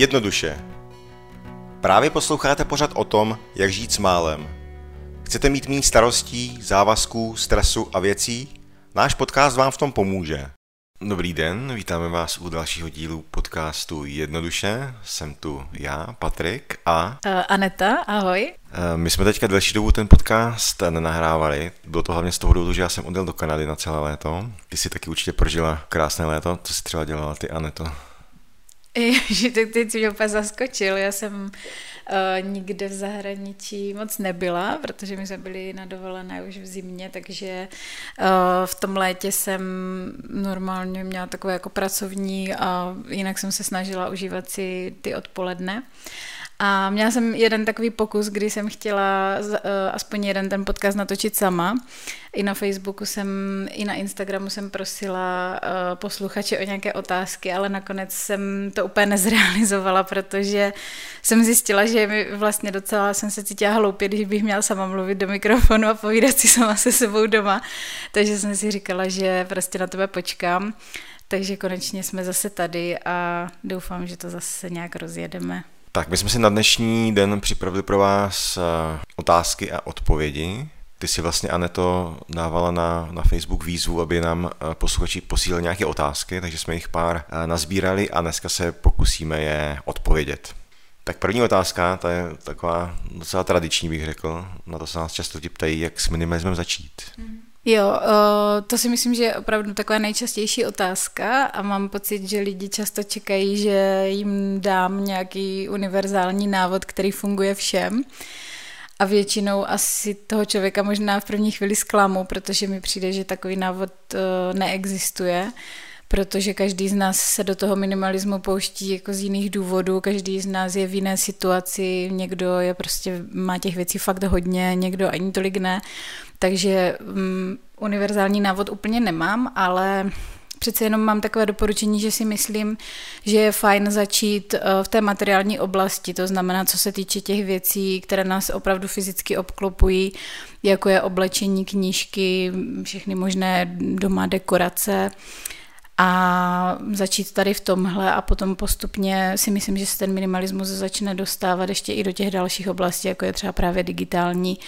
Jednoduše. Právě posloucháte pořad o tom, jak žít s málem. Chcete mít méně starostí, závazků, stresu a věcí? Náš podcast vám v tom pomůže. Dobrý den, vítáme vás u dalšího dílu podcastu Jednoduše. Jsem tu já, Patrik a... Uh, Aneta, ahoj. Uh, my jsme teďka delší dobu ten podcast nenahrávali. Bylo to hlavně z toho důvodu, že já jsem odjel do Kanady na celé léto. Ty si taky určitě prožila krásné léto. Co jsi třeba dělala ty, Aneto? Že ty, ty mě úplně zaskočil. Já jsem uh, nikde v zahraničí moc nebyla, protože my jsme byli na dovolené už v zimě, takže uh, v tom létě jsem normálně měla takové jako pracovní a jinak jsem se snažila užívat si ty odpoledne. A měla jsem jeden takový pokus, kdy jsem chtěla uh, aspoň jeden ten podcast natočit sama. I na Facebooku jsem, i na Instagramu jsem prosila uh, posluchače o nějaké otázky, ale nakonec jsem to úplně nezrealizovala, protože jsem zjistila, že mi vlastně docela jsem se cítila hloupě, když bych měla sama mluvit do mikrofonu a povídat si sama se sebou doma. Takže jsem si říkala, že prostě na tebe počkám. Takže konečně jsme zase tady a doufám, že to zase nějak rozjedeme. Tak my jsme si na dnešní den připravili pro vás eh, otázky a odpovědi. Ty si vlastně, Aneto, dávala na, na Facebook výzvu, aby nám eh, posluchači posílali nějaké otázky, takže jsme jich pár eh, nazbírali a dneska se pokusíme je odpovědět. Tak první otázka, ta je taková docela tradiční, bych řekl. Na to se nás často ptají, jak s minimalismem začít. Mm. Jo, to si myslím, že je opravdu taková nejčastější otázka a mám pocit, že lidi často čekají, že jim dám nějaký univerzální návod, který funguje všem. A většinou asi toho člověka možná v první chvíli zklamu, protože mi přijde, že takový návod neexistuje protože každý z nás se do toho minimalismu pouští jako z jiných důvodů, každý z nás je v jiné situaci, někdo je prostě, má těch věcí fakt hodně, někdo ani tolik ne, takže um, univerzální návod úplně nemám, ale přece jenom mám takové doporučení, že si myslím, že je fajn začít eh, v té materiální oblasti, to znamená, co se týče těch věcí, které nás opravdu fyzicky obklopují, jako je oblečení, knížky, všechny možné doma dekorace, a začít tady v tomhle a potom postupně si myslím, že se ten minimalismus začne dostávat ještě i do těch dalších oblastí, jako je třeba právě digitální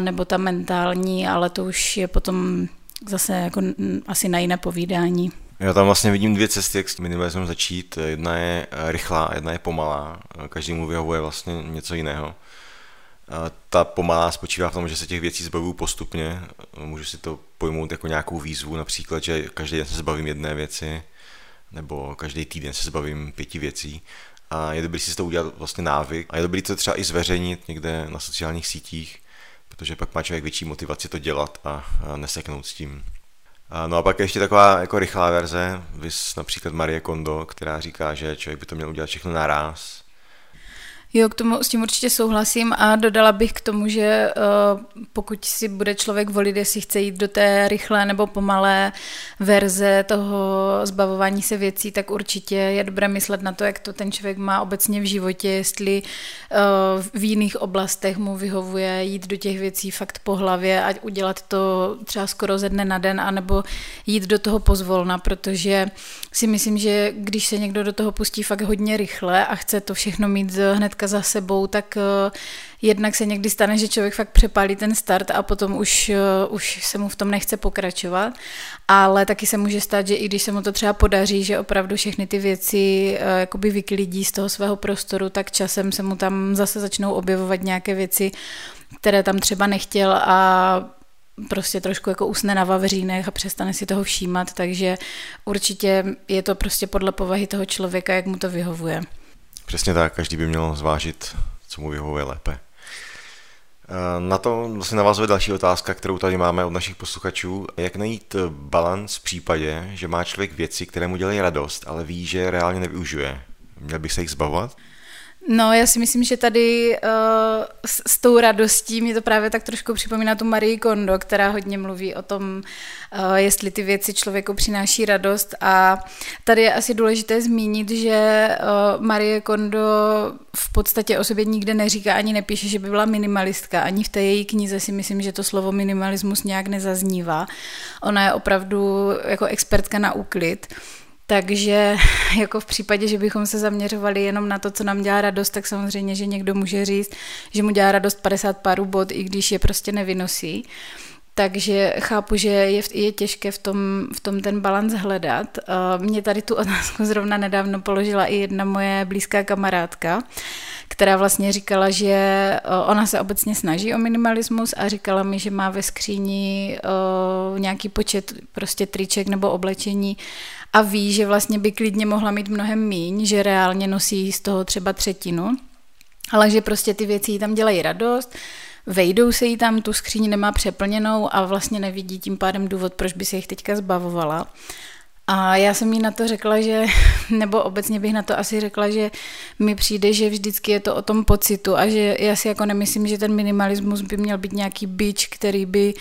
nebo ta mentální, ale to už je potom zase jako asi na jiné povídání. Já tam vlastně vidím dvě cesty, jak s minimalismem začít. Jedna je rychlá, jedna je pomalá. Každému vyhovuje vlastně něco jiného. Ta pomalá spočívá v tom, že se těch věcí zbavuju postupně. Můžu si to pojmout jako nějakou výzvu, například, že každý den se zbavím jedné věci, nebo každý týden se zbavím pěti věcí. A je dobrý si to udělat vlastně návyk. A je dobrý to třeba i zveřejnit někde na sociálních sítích, protože pak má člověk větší motivaci to dělat a, neseknout s tím. No a pak ještě taková jako rychlá verze, vys například Marie Kondo, která říká, že člověk by to měl udělat všechno naraz, Jo, k tomu s tím určitě souhlasím a dodala bych k tomu, že uh, pokud si bude člověk volit, jestli chce jít do té rychlé nebo pomalé verze toho zbavování se věcí, tak určitě je dobré myslet na to, jak to ten člověk má obecně v životě, jestli uh, v jiných oblastech mu vyhovuje jít do těch věcí fakt po hlavě a udělat to třeba skoro ze dne na den, anebo jít do toho pozvolna, protože si myslím, že když se někdo do toho pustí fakt hodně rychle a chce to všechno mít hned hnedka za sebou, tak uh, jednak se někdy stane, že člověk fakt přepálí ten start a potom už, uh, už se mu v tom nechce pokračovat. Ale taky se může stát, že i když se mu to třeba podaří, že opravdu všechny ty věci uh, jakoby vyklidí z toho svého prostoru, tak časem se mu tam zase začnou objevovat nějaké věci, které tam třeba nechtěl a prostě trošku jako usne na vavřínech a přestane si toho všímat, takže určitě je to prostě podle povahy toho člověka, jak mu to vyhovuje. Přesně tak, každý by měl zvážit, co mu vyhovuje lépe. Eh, na to vlastně navazuje další otázka, kterou tady máme od našich posluchačů. Jak najít balans v případě, že má člověk věci, které mu dělají radost, ale ví, že reálně nevyužije? Měl by se jich zbavovat? No, já si myslím, že tady uh, s, s tou radostí mě to právě tak trošku připomíná tu Marie Kondo, která hodně mluví o tom, uh, jestli ty věci člověku přináší radost. A tady je asi důležité zmínit, že uh, Marie Kondo v podstatě o sobě nikde neříká ani nepíše, že by byla minimalistka. Ani v té její knize si myslím, že to slovo minimalismus nějak nezaznívá. Ona je opravdu jako expertka na úklid. Takže jako v případě, že bychom se zaměřovali jenom na to, co nám dělá radost, tak samozřejmě, že někdo může říct, že mu dělá radost 50 párů bod, i když je prostě nevynosí. Takže chápu, že je, je těžké v tom, v tom ten balans hledat. Mě tady tu otázku zrovna nedávno položila i jedna moje blízká kamarádka, která vlastně říkala, že ona se obecně snaží o minimalismus a říkala mi, že má ve skříni nějaký počet prostě triček nebo oblečení a ví, že vlastně by klidně mohla mít mnohem míň, že reálně nosí z toho třeba třetinu, ale že prostě ty věci jí tam dělají radost, vejdou se jí tam, tu skříň nemá přeplněnou a vlastně nevidí tím pádem důvod, proč by se jich teďka zbavovala. A já jsem jí na to řekla, že, nebo obecně bych na to asi řekla, že mi přijde, že vždycky je to o tom pocitu a že já si jako nemyslím, že ten minimalismus by měl být nějaký bič, který by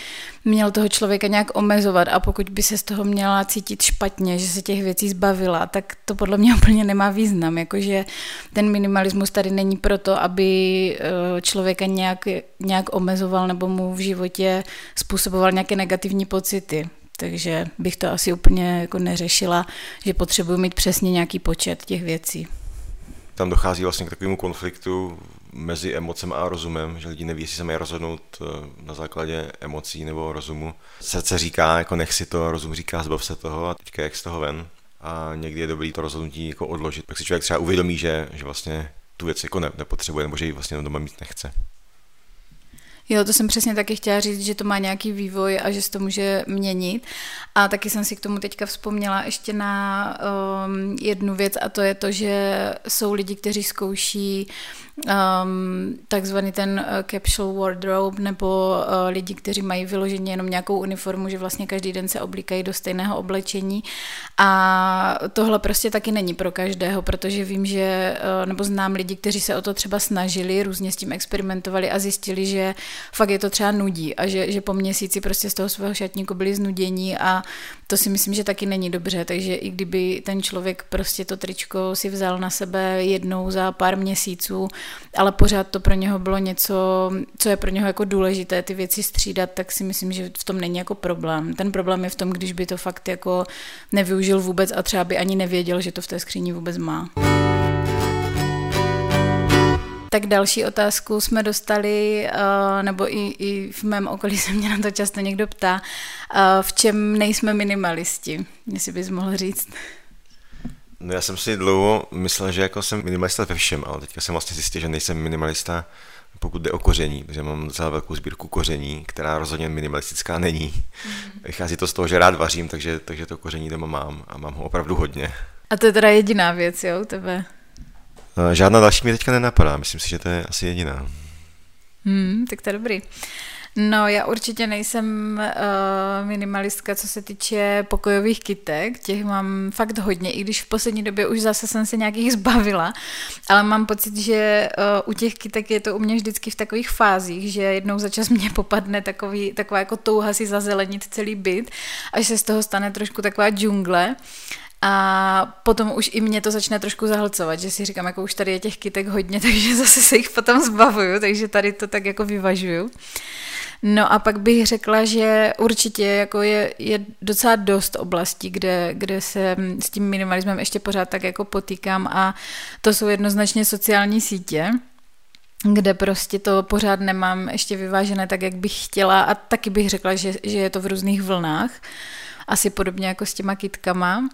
měl toho člověka nějak omezovat. A pokud by se z toho měla cítit špatně, že se těch věcí zbavila, tak to podle mě úplně nemá význam, jakože ten minimalismus tady není proto, aby eh, člověka nějak, nějak omezoval nebo mu v životě způsoboval nějaké negativní pocity takže bych to asi úplně jako neřešila, že potřebuji mít přesně nějaký počet těch věcí. Tam dochází vlastně k takovému konfliktu mezi emocem a rozumem, že lidi neví, jestli se mají rozhodnout eh, na základě emocí nebo rozumu. Srdce říká, jako nech si to, rozum říká, zbav se toho a teďka jak z toho ven. A někdy je dobré to rozhodnutí jako odložit. Pak si člověk třeba uvědomí, že, že vlastně tu věc jako ne, nepotřebuje, nebo že ji vlastně doma mít nechce. Jo, to jsem přesně taky chtěla říct, že to má nějaký vývoj a že se to může měnit. A taky jsem si k tomu teďka vzpomněla ještě na um, jednu věc a to je to, že jsou lidi, kteří zkouší um, takzvaný ten uh, capsule wardrobe nebo uh, lidi, kteří mají vyloženě jenom nějakou uniformu, že vlastně každý den se oblíkají do stejného oblečení a tohle prostě taky není pro každého, protože vím, že uh, nebo znám lidi, kteří se o to třeba snažili, různě s tím experimentovali a zjistili, že fakt je to třeba nudí a že, že po měsíci prostě z toho svého šatníku byli znudění a to si myslím, že taky není dobře, takže i kdyby ten člověk prostě to tričko si vzal na sebe jednou za pár měsíců, ale pořád to pro něho bylo něco, co je pro něho jako důležité, ty věci střídat, tak si myslím, že v tom není jako problém. Ten problém je v tom, když by to fakt jako nevyužil vůbec a třeba by ani nevěděl, že to v té skříni vůbec má. Tak další otázku jsme dostali, eh, nebo i, i v mém okolí se mě na to často někdo ptá, eh, v čem nejsme minimalisti, jestli bys mohl říct. No já jsem si dlouho myslel, že jako jsem minimalista ve všem, ale teďka jsem vlastně zjistil, že nejsem minimalista, pokud jde o koření, protože mám docela velkou sbírku koření, která rozhodně minimalistická není. Mm. Vychází to z toho, že rád vařím, takže, takže to koření doma mám a mám ho opravdu hodně. A to je teda jediná věc, jo, u tebe? No, žádná další mi teďka nenapadá, myslím si, že to je asi jediná. Hmm, tak to je dobrý. No, já určitě nejsem uh, minimalistka, co se týče pokojových kytek, těch mám fakt hodně, i když v poslední době už zase jsem se nějakých zbavila, ale mám pocit, že uh, u těch kytek je to u mě vždycky v takových fázích, že jednou za čas mě popadne takový, taková jako touha si zazelenit celý byt, až se z toho stane trošku taková džungle. A potom už i mě to začne trošku zahlcovat, že si říkám, jako už tady je těch kytek hodně, takže zase se jich potom zbavuju, takže tady to tak jako vyvažuju. No a pak bych řekla, že určitě jako je, je docela dost oblastí, kde, kde se s tím minimalismem ještě pořád tak jako potýkám a to jsou jednoznačně sociální sítě kde prostě to pořád nemám ještě vyvážené tak, jak bych chtěla a taky bych řekla, že, že je to v různých vlnách, asi podobně jako s těma kytkama.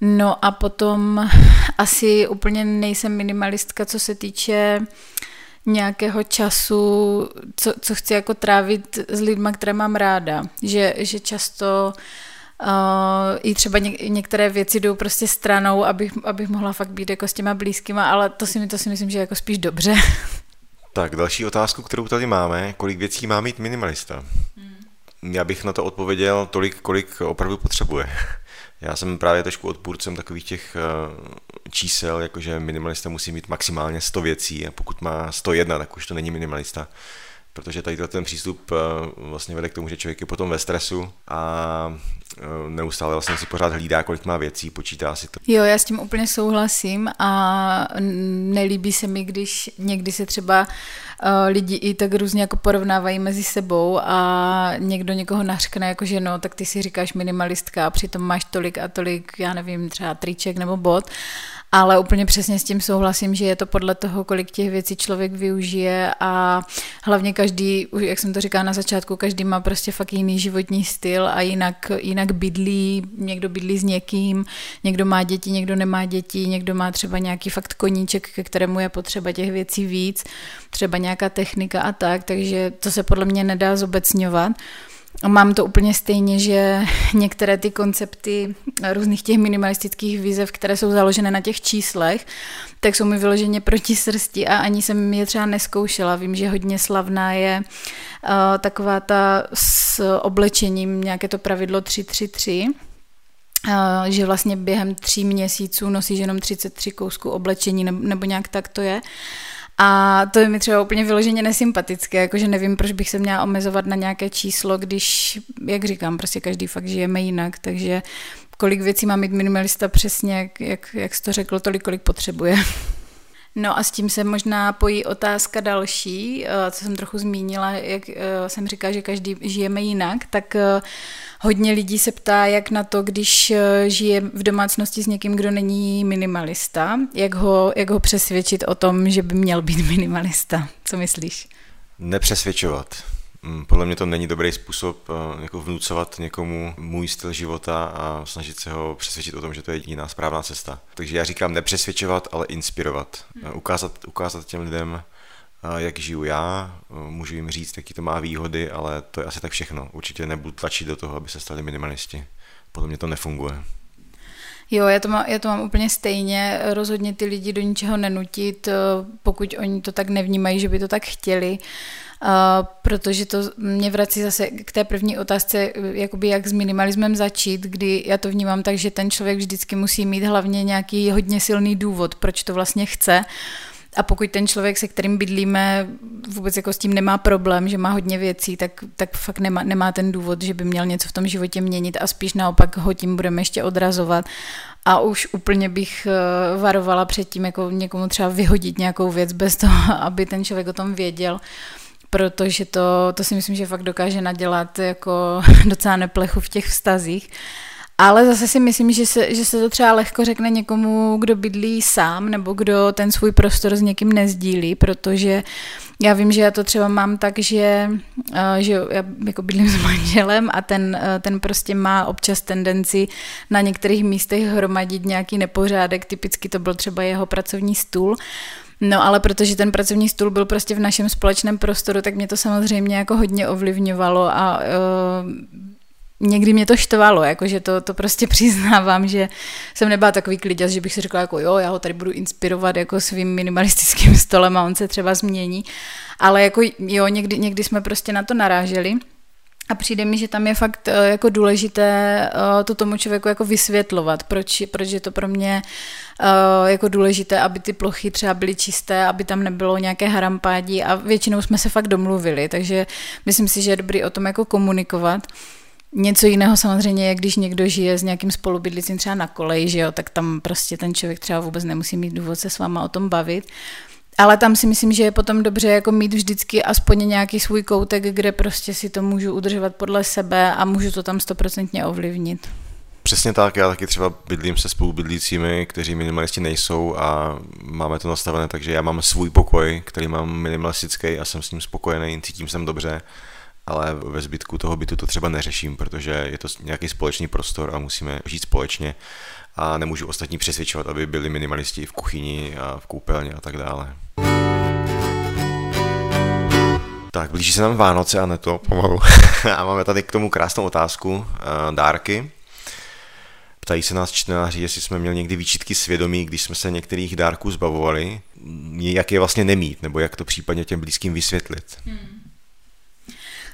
No a potom asi úplně nejsem minimalistka, co se týče nějakého času, co, co chci jako trávit s lidma, které mám ráda. Že, že často uh, i třeba něk, některé věci jdou prostě stranou, abych, abych mohla fakt být jako s těma blízkýma, ale to si, to si myslím, že je jako spíš dobře. Tak další otázku, kterou tady máme, kolik věcí má mít minimalista? Já bych na to odpověděl tolik, kolik opravdu potřebuje. Já jsem právě trošku odpůrcem takových těch eh, čísel, jakože minimalista musí mít maximálně 100 věcí a pokud má 101, tak už to není minimalista. protože tady ten přístup eh, vlastně vede k tomu, že člověk je potom ve stresu a neustále vlastně si pořád hlídá, kolik má věcí, počítá si to. Jo, já s tím úplně souhlasím a nelíbí se mi, když někdy se třeba uh, lidi i tak různě jako porovnávají mezi sebou a někdo někoho nařkne jako že no, tak ty si říkáš minimalistka a přitom máš tolik a tolik, já nevím, třeba triček nebo bod ale úplně přesně s tím souhlasím, že je to podle toho, kolik těch věcí člověk využije a hlavně každý, jak jsem to říkala na začátku, každý má prostě fakt jiný životní styl a jinak, jinak bydlí, někdo bydlí s někým, někdo má děti, někdo nemá děti, někdo má třeba nějaký fakt koníček, ke kterému je potřeba těch věcí víc, třeba nějaká technika a tak, takže to se podle mě nedá zobecňovat. Mám to úplně stejně, že některé ty koncepty různých těch minimalistických výzev, které jsou založené na těch číslech, tak jsou mi vyloženě proti srsti a ani jsem je třeba neskoušela. Vím, že hodně slavná je uh, taková ta s oblečením, nějaké to pravidlo 333, uh, že vlastně během tří měsíců nosíš jenom 33 kousků oblečení, nebo nějak tak to je. A to je mi třeba úplně vyloženě nesympatické, jakože nevím, proč bych se měla omezovat na nějaké číslo, když, jak říkám, prostě každý fakt žijeme jinak, takže kolik věcí má mít minimalista přesně, jak, jak, jak jsi to řekl, tolik, kolik potřebuje. No a s tím se možná pojí otázka další, eh, co jsem trochu zmínila, jak eh, jsem říkala, že každý žijeme jinak, tak eh, hodně lidí se ptá, jak na to, když žije v domácnosti s někým, kdo není minimalista, jak ho, jak ho přesvědčit o tom, že by měl být minimalista. Co myslíš? Nepřesvědčovat. Mm, podle mě to není dobrý způsob eh, jako vnucovat někomu můj styl života a snažit se ho přesvědčit o tom, že to je jediná správná cesta. Takže já říkám nepřesvědčovat, ale inspirovat. Hmm. Ukázat, ukázat těm lidem, eh, jak žiju já, můžu jim říct, jaký to má výhody, ale to je asi tak všechno. Určitě nebudu tlačit do toho, aby se stali minimalisti. Podle mě to nefunguje. Jo, já to, mám, já to mám úplně stejně. Rozhodně ty lidi do ničeho nenutit, pokud oni to tak nevnímají, že by to tak chtěli. Uh, protože to mě vrací zase k té první otázce, jakoby jak s minimalismem začít, kdy já to vnímám tak, že ten člověk vždycky musí mít hlavně nějaký hodně silný důvod, proč to vlastně chce. A pokud ten člověk, se kterým bydlíme, vůbec jako s tím nemá problém, že má hodně věcí, tak, tak fakt nemá, nemá ten důvod, že by měl něco v tom životě měnit a spíš naopak ho tím budeme ještě odrazovat. A už úplně bych eh, varovala před tím, jako někomu třeba vyhodit nějakou věc bez toho, aby ten člověk o tom věděl protože to, to si myslím, že fakt dokáže nadělat jako docela neplechu v těch vztazích. Ale zase si myslím, že se, že se to třeba lehko řekne někomu, kdo bydlí sám, nebo kdo ten svůj prostor s někým nezdílí, protože já vím, že já to třeba mám tak, že, eh, že já jako bydlím s manželem a ten, eh, ten prostě má občas tendenci na některých místech hromadit nějaký nepořádek, typicky to byl třeba jeho pracovní stůl. No ale protože ten pracovní stůl byl prostě v našem společném prostoru, tak mě to samozřejmě jako hodně ovlivňovalo a uh, někdy mě to štvalo, jakože to, to prostě přiznávám, že jsem nebyla takový kliděs, že bych si řekla jako jo, já ho tady budu inspirovat jako svým minimalistickým stolem a on se třeba změní, ale jako jo, někdy, někdy jsme prostě na to naráželi. A přijde mi, že tam je fakt eh, jako důležité eh, to tomu člověku jako vysvětlovat, proč, proč je to pro mě eh, jako důležité, aby ty plochy třeba byly čisté, aby tam nebylo nějaké harampádí a většinou jsme se fakt domluvili, takže myslím si, že je dobrý o tom jako komunikovat. Něco jiného samozřejmě je, když někdo žije s nějakým spolubydlicím třeba na koleji, že jo, tak tam prostě ten člověk třeba vůbec nemusí mít důvod se s váma o tom bavit. Ale tam si myslím, že je potom dobře jako mít vždycky aspoň nějaký svůj koutek, kde prostě si to můžu udržovat podle sebe a můžu to tam stoprocentně ovlivnit. Přesně tak, já taky třeba bydlím se spolubydlícími, kteří minimalisti nejsou a máme to nastavené, takže já mám svůj pokoj, který mám minimalistický a jsem s ním spokojený, cítím se dobře, ale ve zbytku toho bytu to třeba neřeším, protože je to nějaký společný prostor a musíme žít společně a nemůžu ostatní přesvědčovat, aby byli minimalisti v kuchyni a v koupelně a tak dále. Tak, blíží se nám Vánoce a ne to pomalu. a máme tady k tomu krásnou otázku, eh, dárky. Ptají se nás čtenáři, jestli jsme měli někdy výčitky svědomí, když jsme se některých dárků zbavovali, jak je vlastně nemít, nebo jak to případně těm blízkým vysvětlit. Hmm.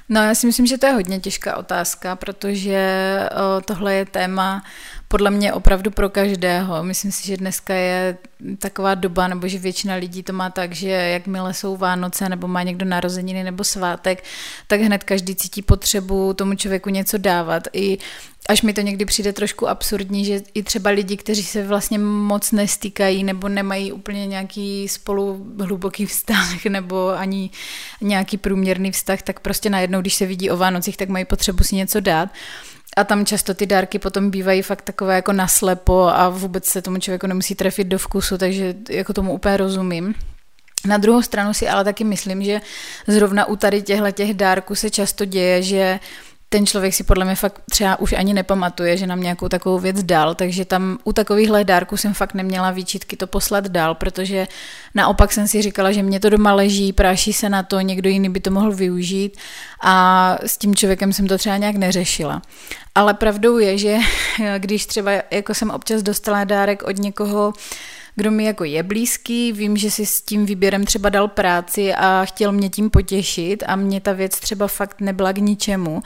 No já si myslím, že to je hodně těžká otázka, protože tohle je téma podle mě opravdu pro každého. Myslím si, že dneska je taková doba, nebo že většina lidí to má tak, že jakmile jsou Vánoce, nebo má někdo narozeniny nebo svátek, tak hned každý cítí potřebu tomu člověku něco dávat. I až mi to někdy přijde trošku absurdní, že i třeba lidi, kteří se vlastně moc nestýkají nebo nemají úplně nějaký spolu hluboký vztah nebo ani nějaký průměrný vztah, tak prostě najednou, když se vidí o Vánocích, tak mají potřebu si něco dát. A tam často ty dárky potom bývají fakt takové jako naslepo a vůbec se tomu člověku nemusí trefit do vkusu, takže jako tomu úplně rozumím. Na druhou stranu si ale taky myslím, že zrovna u tady těchto těch dárků se často děje, že ten člověk si podle mě fakt třeba už ani nepamatuje, že nám nějakou takovou věc dal, takže tam u takovýchhle dárků jsem fakt neměla výčitky to poslat dál, protože naopak jsem si říkala, že mě to doma leží, práší se na to, někdo jiný by to mohl využít a s tím člověkem jsem to třeba nějak neřešila. Ale pravdou je, že když třeba jako jsem občas dostala dárek od někoho, kdo mi jako je blízký, vím, že si s tím výběrem třeba dal práci a chtěl mě tím potěšit a mě ta věc třeba fakt nebyla k ničemu,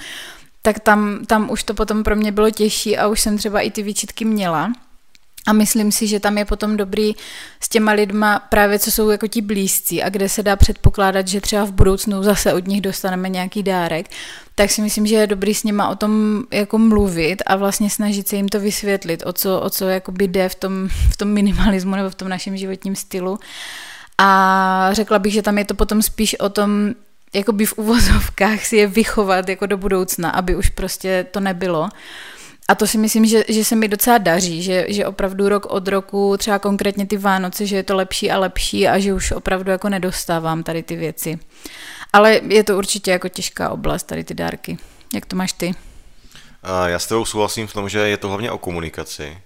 tak tam, tam už to potom pro mě bylo těžší a už jsem třeba i ty výčitky měla. A myslím si, že tam je potom dobrý s těma lidma právě, co jsou jako ti blízcí a kde se dá předpokládat, že třeba v budoucnu zase od nich dostaneme nějaký dárek, tak si myslím, že je dobrý s nima o tom jako mluvit a vlastně snažit se jim to vysvětlit, o co, o co jakoby jde v tom, v tom minimalismu nebo v tom našem životním stylu. A řekla bych, že tam je to potom spíš o tom, jakoby v uvozovkách si je vychovat jako do budoucna, aby už prostě to nebylo. A to si myslím, že, že se mi docela daří, že, že opravdu rok od roku, třeba konkrétně ty Vánoce, že je to lepší a lepší a že už opravdu jako nedostávám tady ty věci. Ale je to určitě jako těžká oblast, tady ty dárky. Jak to máš ty? Já s tebou souhlasím v tom, že je to hlavně o komunikaci.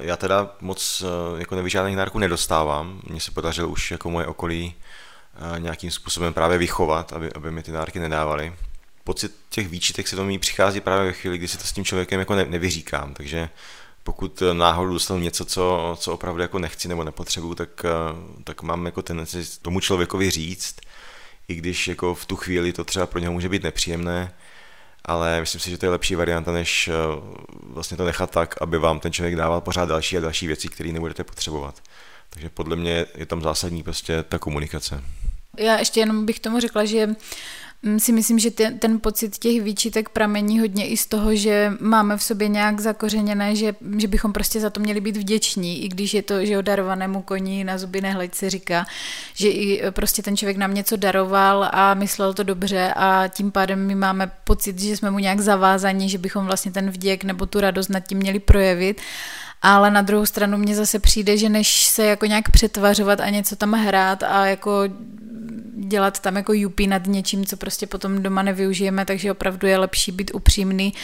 Já teda moc e, jako nevyžádných dárků nedostávám. Mně se podařilo už jako moje okolí e, nějakým způsobem právě vychovat, aby, aby mi ty dárky nedávali pocit těch výčitek se to mi přichází právě ve chvíli, kdy si to s tím člověkem jako ne, nevyříkám, takže pokud náhodou dostanu něco, co, co opravdu jako nechci nebo nepotřebuju, tak, tak mám jako tendenci tomu člověkovi říct, i když jako v tu chvíli to třeba pro něho může být nepříjemné, ale myslím si, že to je lepší varianta, než vlastně to nechat tak, aby vám ten člověk dával pořád další a další věci, které nebudete potřebovat. Takže podle mě je tam zásadní prostě ta komunikace. Já ještě jenom bych tomu řekla, že si myslím, že ten, ten pocit těch výčitek pramení hodně i z toho, že máme v sobě nějak zakořeněné, že, že bychom prostě za to měli být vděční, i když je to, že o darovanému koni na zuby nehleď se říká, že i prostě ten člověk nám něco daroval a myslel to dobře a tím pádem my máme pocit, že jsme mu nějak zavázaní, že bychom vlastně ten vděk nebo tu radost nad tím měli projevit. Ale na druhou stranu mně zase přijde, že než se jako nějak přetvařovat a něco tam hrát a jako dělat tam jako jupí nad něčím, co prostě potom doma nevyužijeme, takže opravdu je lepší být upřímný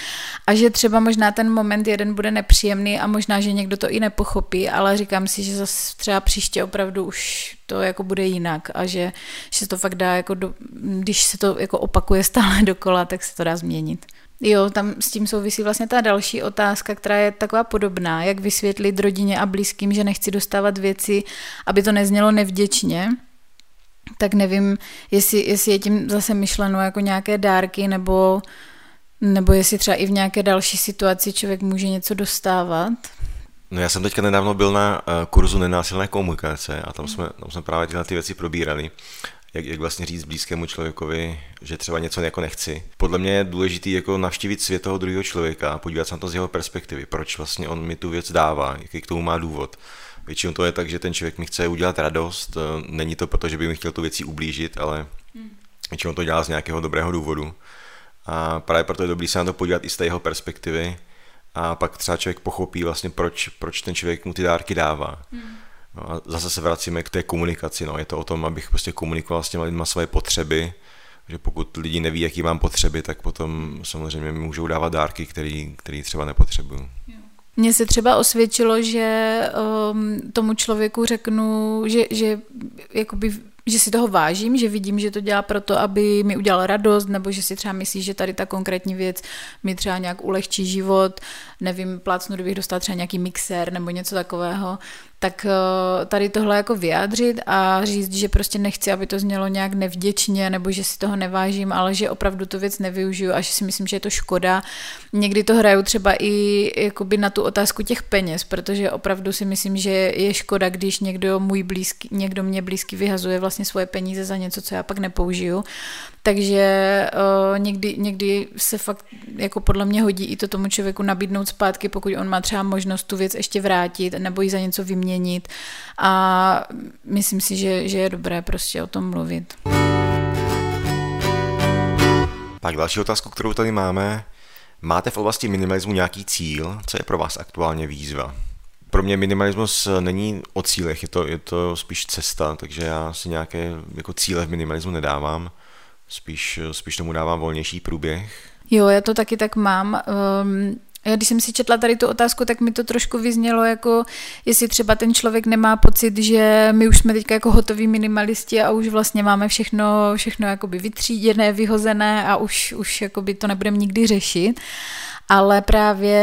a že třeba možná ten moment jeden bude nepříjemný a možná, že někdo to i nepochopí, ale říkám si, že zase třeba příště opravdu už to jako bude jinak a že, že se to fakt dá jako, do, když se to jako opakuje stále dokola, tak se to dá změnit. Jo, tam s tím souvisí vlastně ta další otázka, která je taková podobná, jak vysvětlit rodině a blízkým, že nechci dostávat věci, aby to neznělo nevděčně, tak nevím, jestli, jestli je tím zase myšleno jako nějaké dárky, nebo, nebo jestli třeba i v nějaké další situaci člověk může něco dostávat. No já jsem teďka nedávno byl na uh, kurzu nenásilné komunikace a tam jsme, tam jsme právě tyhle ty věci probírali. Jak, jak vlastně říct blízkému člověkovi, že třeba něco jako nechci. Podle mě je důležité jako navštívit svět toho druhého člověka a podívat se na to z jeho perspektivy, proč vlastně on mi tu věc dává, jaký k tomu má důvod. Většinou to je tak, že ten člověk mi chce udělat radost, eh, není to proto, že by mi chtěl tu věci ublížit, ale hmm. většinou to dělá z nějakého dobrého důvodu. A právě proto je dobrý se na to podívat i z té jeho perspektivy a pak třeba člověk pochopí vlastně, proč, proč ten člověk mu ty dárky dává. Hmm. No a zase se vracíme k té komunikaci. No. Je to o tom, abych prostě komunikoval s těma lidma své potřeby, že pokud lidi neví, jaký mám potřeby, tak potom samozřejmě mi můžou dávat dárky, které třeba nepotřebuju. Mně se třeba osvědčilo, že um, tomu člověku řeknu, že, že jakoby že si toho vážím, že vidím, že to dělá proto, aby mi udělal radost, nebo že si třeba myslí, že tady ta konkrétní věc mi třeba nějak ulehčí život, nevím, plácnu, kdybych dostal třeba nějaký mixer nebo něco takového, tak eh, tady tohle jako vyjádřit a říct, že prostě nechci, aby to znělo nějak nevděčně, nebo že si toho nevážím, ale že opravdu tu věc nevyužiju a že si myslím, že je to škoda. Někdy to hraju třeba i jakoby na tu otázku těch peněz, protože opravdu si myslím, že je škoda, když někdo můj blízký, někdo mě blízký vyhazuje vlastně svoje peníze za něco, co já pak nepoužiju. Takže uh, někdy, někdy se fakt jako podle mě hodí i to tomu člověku nabídnout zpátky, pokud on má třeba možnost tu věc ještě vrátit nebo ji za něco vyměnit. A myslím si, že, že je dobré prostě o tom mluvit. Tak další otázku, kterou tady máme. Máte v oblasti minimalismu nějaký cíl? Co je pro vás aktuálně výzva? Pro mě minimalismus není o cílech, je to, je to spíš cesta, takže já si nějaké jako cíle v minimalismu nedávám spíš, spíš tomu dávám volnější průběh. Jo, já to taky tak mám. Um, já když jsem si četla tady tu otázku, tak mi to trošku vyznělo jako, jestli třeba ten člověk nemá pocit, že my už jsme teďka jako hotoví minimalisti a už vlastně máme všechno, všechno jakoby vytříděné, vyhozené a už, už jakoby to nebudeme nikdy řešit ale právě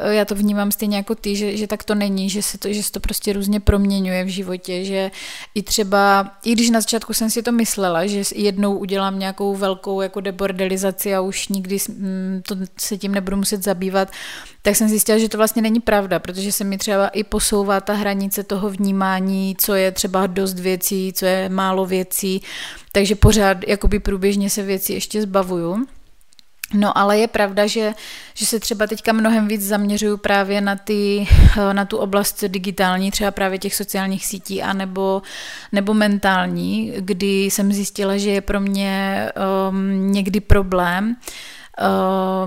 eh, já to vnímám stejně jako ty, že, že tak to není, že se to, že se to prostě různě proměňuje v životě, že i třeba, i když na začátku jsem si to myslela, že jednou udělám nějakou velkou jako debordelizaci a už nikdy mm, to se tím nebudu muset zabývat, tak jsem zjistila, že to vlastně není pravda, protože se mi třeba i posouvá ta hranice toho vnímání, co je třeba dost věcí, co je málo věcí, takže pořád jakoby průběžně se věci ještě zbavuju. No ale je pravda, že, že se třeba teďka mnohem víc zaměřuju právě na, ty, eh, na tu oblast digitální, třeba právě těch sociálních sítí a nebo, nebo mentální, kdy jsem zjistila, že je pro mě um, někdy problém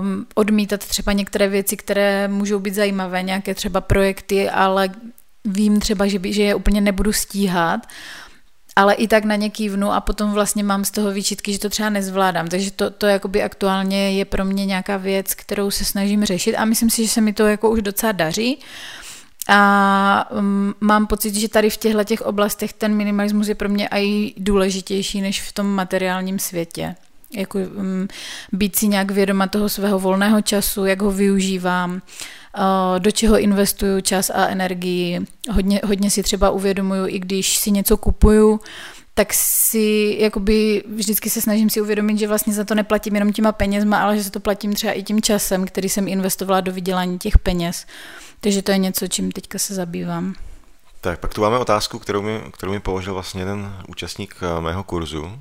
um, odmítat třeba některé věci, které můžou být zajímavé, nějaké třeba projekty, ale vím třeba, že, by, že je úplně nebudu stíhat ale i tak na ně kývnu a potom vlastně mám z toho výčitky, že to třeba nezvládám. Takže to, to jakoby aktuálně je pro mě nějaká věc, kterou se snažím řešit a myslím si, že se mi to jako už docela daří. A um, mám pocit, že tady v těchto těch oblastech ten minimalismus je pro mě i důležitější než v tom materiálním světě. Jako um, být si nějak vědoma toho svého volného času, jak ho využívám, do čeho investuju čas a energii. Hodně, hodně si třeba uvědomuju, i když si něco kupuju, tak si jakoby vždycky se snažím si uvědomit, že vlastně za to neplatím jenom těma penězma, ale že se to platím třeba i tím časem, který jsem investovala do vydělání těch peněz. Takže to je něco, čím teďka se zabývám. Tak pak tu máme otázku, kterou mi, kterou mi položil vlastně jeden účastník eh, mého kurzu.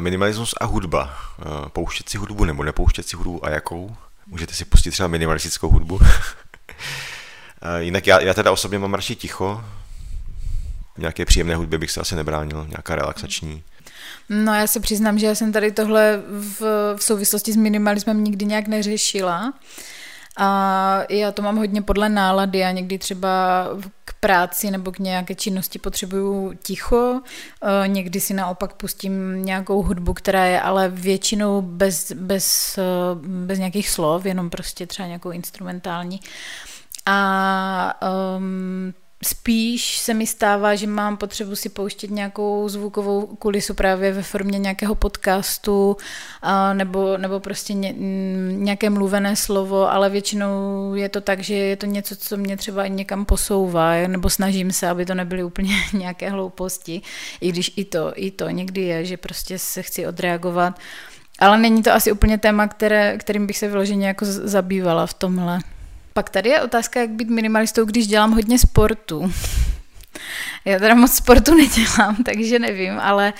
Minimalismus a hudba. Eh, pouštět si hudbu nebo nepouštět si hudbu a jakou? Můžete si pustit třeba minimalistickou hudbu. Jinak já, já teda osobně mám radši ticho. Nějaké příjemné hudbě bych se asi nebránil, nějaká relaxační. No já se přiznám, že já jsem tady tohle v, v souvislosti s minimalismem nikdy nějak neřešila. A já to mám hodně podle nálady a někdy třeba k práci nebo k nějaké činnosti potřebuju ticho, e, někdy si naopak pustím nějakou hudbu, která je ale většinou bez, bez, e, bez nějakých slov, jenom prostě třeba nějakou instrumentální. A um, Spíš se mi stává, že mám potřebu si pouštět nějakou zvukovou kulisu právě ve formě nějakého podcastu a nebo, nebo prostě ně, nějaké mluvené slovo, ale většinou je to tak, že je to něco, co mě třeba někam posouvá, nebo snažím se, aby to nebyly úplně nějaké hlouposti, i když i to, i to někdy je, že prostě se chci odreagovat. Ale není to asi úplně téma, které, kterým bych se vyloženě jako zabývala v tomhle. Pak tady je otázka, jak být minimalistou, když dělám hodně sportu. Já teda moc sportu nedělám, takže nevím, ale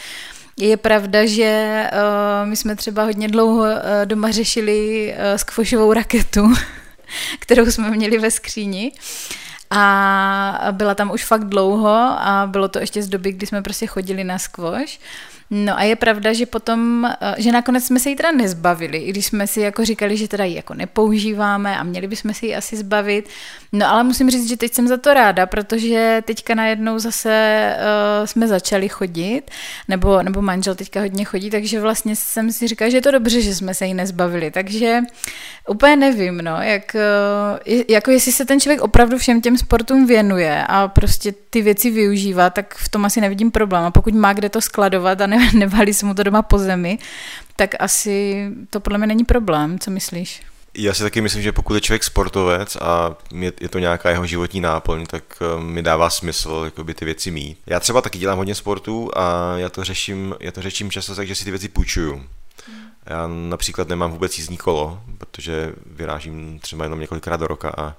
je pravda, že uh, my jsme třeba hodně dlouho uh, doma řešili uh, skvošovou raketu, kterou jsme měli ve skříni. A byla tam už fakt dlouho a bylo to ještě z doby, kdy jsme prostě chodili na skvoš. No a je pravda, že potom, eh, že nakonec jsme se jí teda nezbavili, i když jsme si jako říkali, že teda ji jako nepoužíváme a měli bychom si ji asi zbavit. No ale musím říct, že teď jsem za to ráda, protože teďka najednou zase uh, jsme začali chodit, nebo, nebo manžel teďka hodně chodí, takže vlastně jsem si říkala, že je to dobře, že jsme se jí nezbavili. Takže úplně nevím, no, jak, uh, jako jestli se ten člověk opravdu všem těm sportům věnuje a prostě ty věci využívá, tak v tom asi nevidím problém. A pokud má kde to skladovat a ne, nevalí se mu to doma po zemi, tak asi to podle mě není problém. Co myslíš? Já si taky myslím, že pokud je člověk sportovec a je to nějaká jeho životní náplň, tak eh, mi dává smysl jakoby, ty věci mít. Já třeba taky dělám hodně sportu a já to řeším, já to řeším často tak, že si ty věci půjčuju. Já například nemám vůbec jízdní kolo, protože vyrážím třeba jenom několikrát do roka a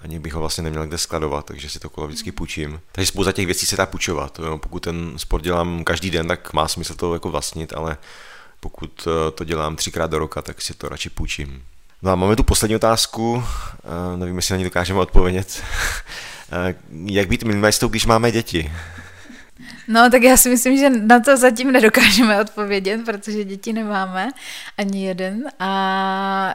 ani bych ho vlastně neměl kde skladovat, takže si to kolo vždycky půjčím. Takže spousta těch věcí se dá půjčovat. Pokud ten sport dělám každý den, tak má smysl to jako vlastnit, ale pokud eh, to dělám třikrát do roka, tak si to radši půjčím. No a máme tu poslední otázku, eh, nevím, jestli na ní dokážeme odpovědět. Eh, jak být minimalistou, když máme děti? No, tak já si myslím, že na to zatím nedokážeme odpovědět, protože děti nemáme, ani jeden. A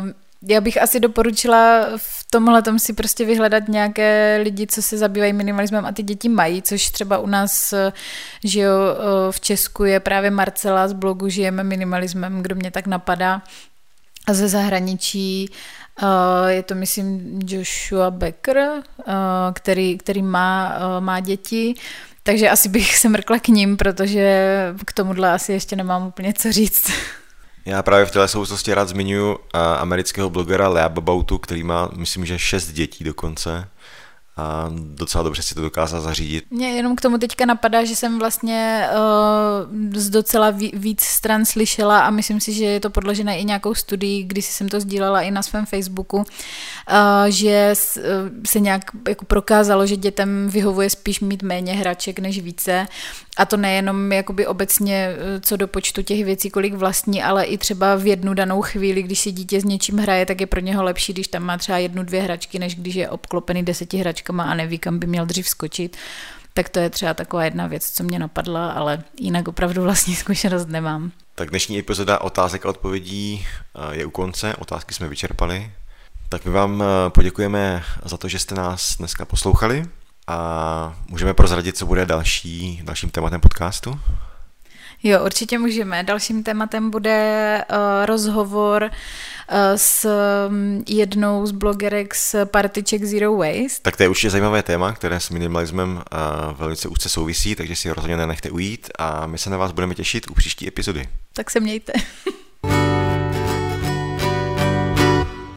um, já bych asi doporučila v tomhle tom si prostě vyhledat nějaké lidi, co se zabývají minimalismem a ty děti mají, což třeba u nás, že jo, v Česku je právě Marcela z blogu Žijeme minimalismem, kdo mě tak napadá. A ze zahraničí je to, myslím, Joshua Becker, který, který má, má děti. Takže asi bych se mrkla k ním, protože k tomuhle asi ještě nemám úplně co říct. Já právě v této souvislosti rád zmiňuji amerického blogera Lea Babautu, který má, myslím, že šest dětí dokonce a docela dobře si to dokázal zařídit. Mě jenom k tomu teďka napadá, že jsem vlastně uh, z docela víc stran slyšela a myslím si, že je to podložené i nějakou studií, když jsem to sdílela i na svém Facebooku, uh, že se nějak jako prokázalo, že dětem vyhovuje spíš mít méně hraček než více a to nejenom jakoby obecně eh, co do počtu těch věcí, kolik vlastní, ale i třeba v jednu danou chvíli, když si dítě s něčím hraje, tak je pro něho lepší, když tam má třeba jednu, dvě hračky, než když je obklopený deseti hračkama a neví, kam by měl dřív skočit. Tak to je třeba taková jedna věc, co mě napadla, ale jinak opravdu vlastní zkušenost nemám. Tak dnešní epizoda otázek a odpovědí eh, je u konce, otázky jsme vyčerpali. Tak my vám eh, poděkujeme za to, že jste nás dneska poslouchali a můžeme prozradit, co bude další, dalším tématem podcastu? Jo, určitě můžeme. Dalším tématem bude uh, rozhovor uh, s um, jednou z blogerek z partiček Zero Waste. Tak to je určitě zajímavé téma, které s minimalismem uh, velice úzce souvisí, takže si ho rozhodně nenechte ujít a my se na vás budeme těšit u příští epizody. Tak se mějte.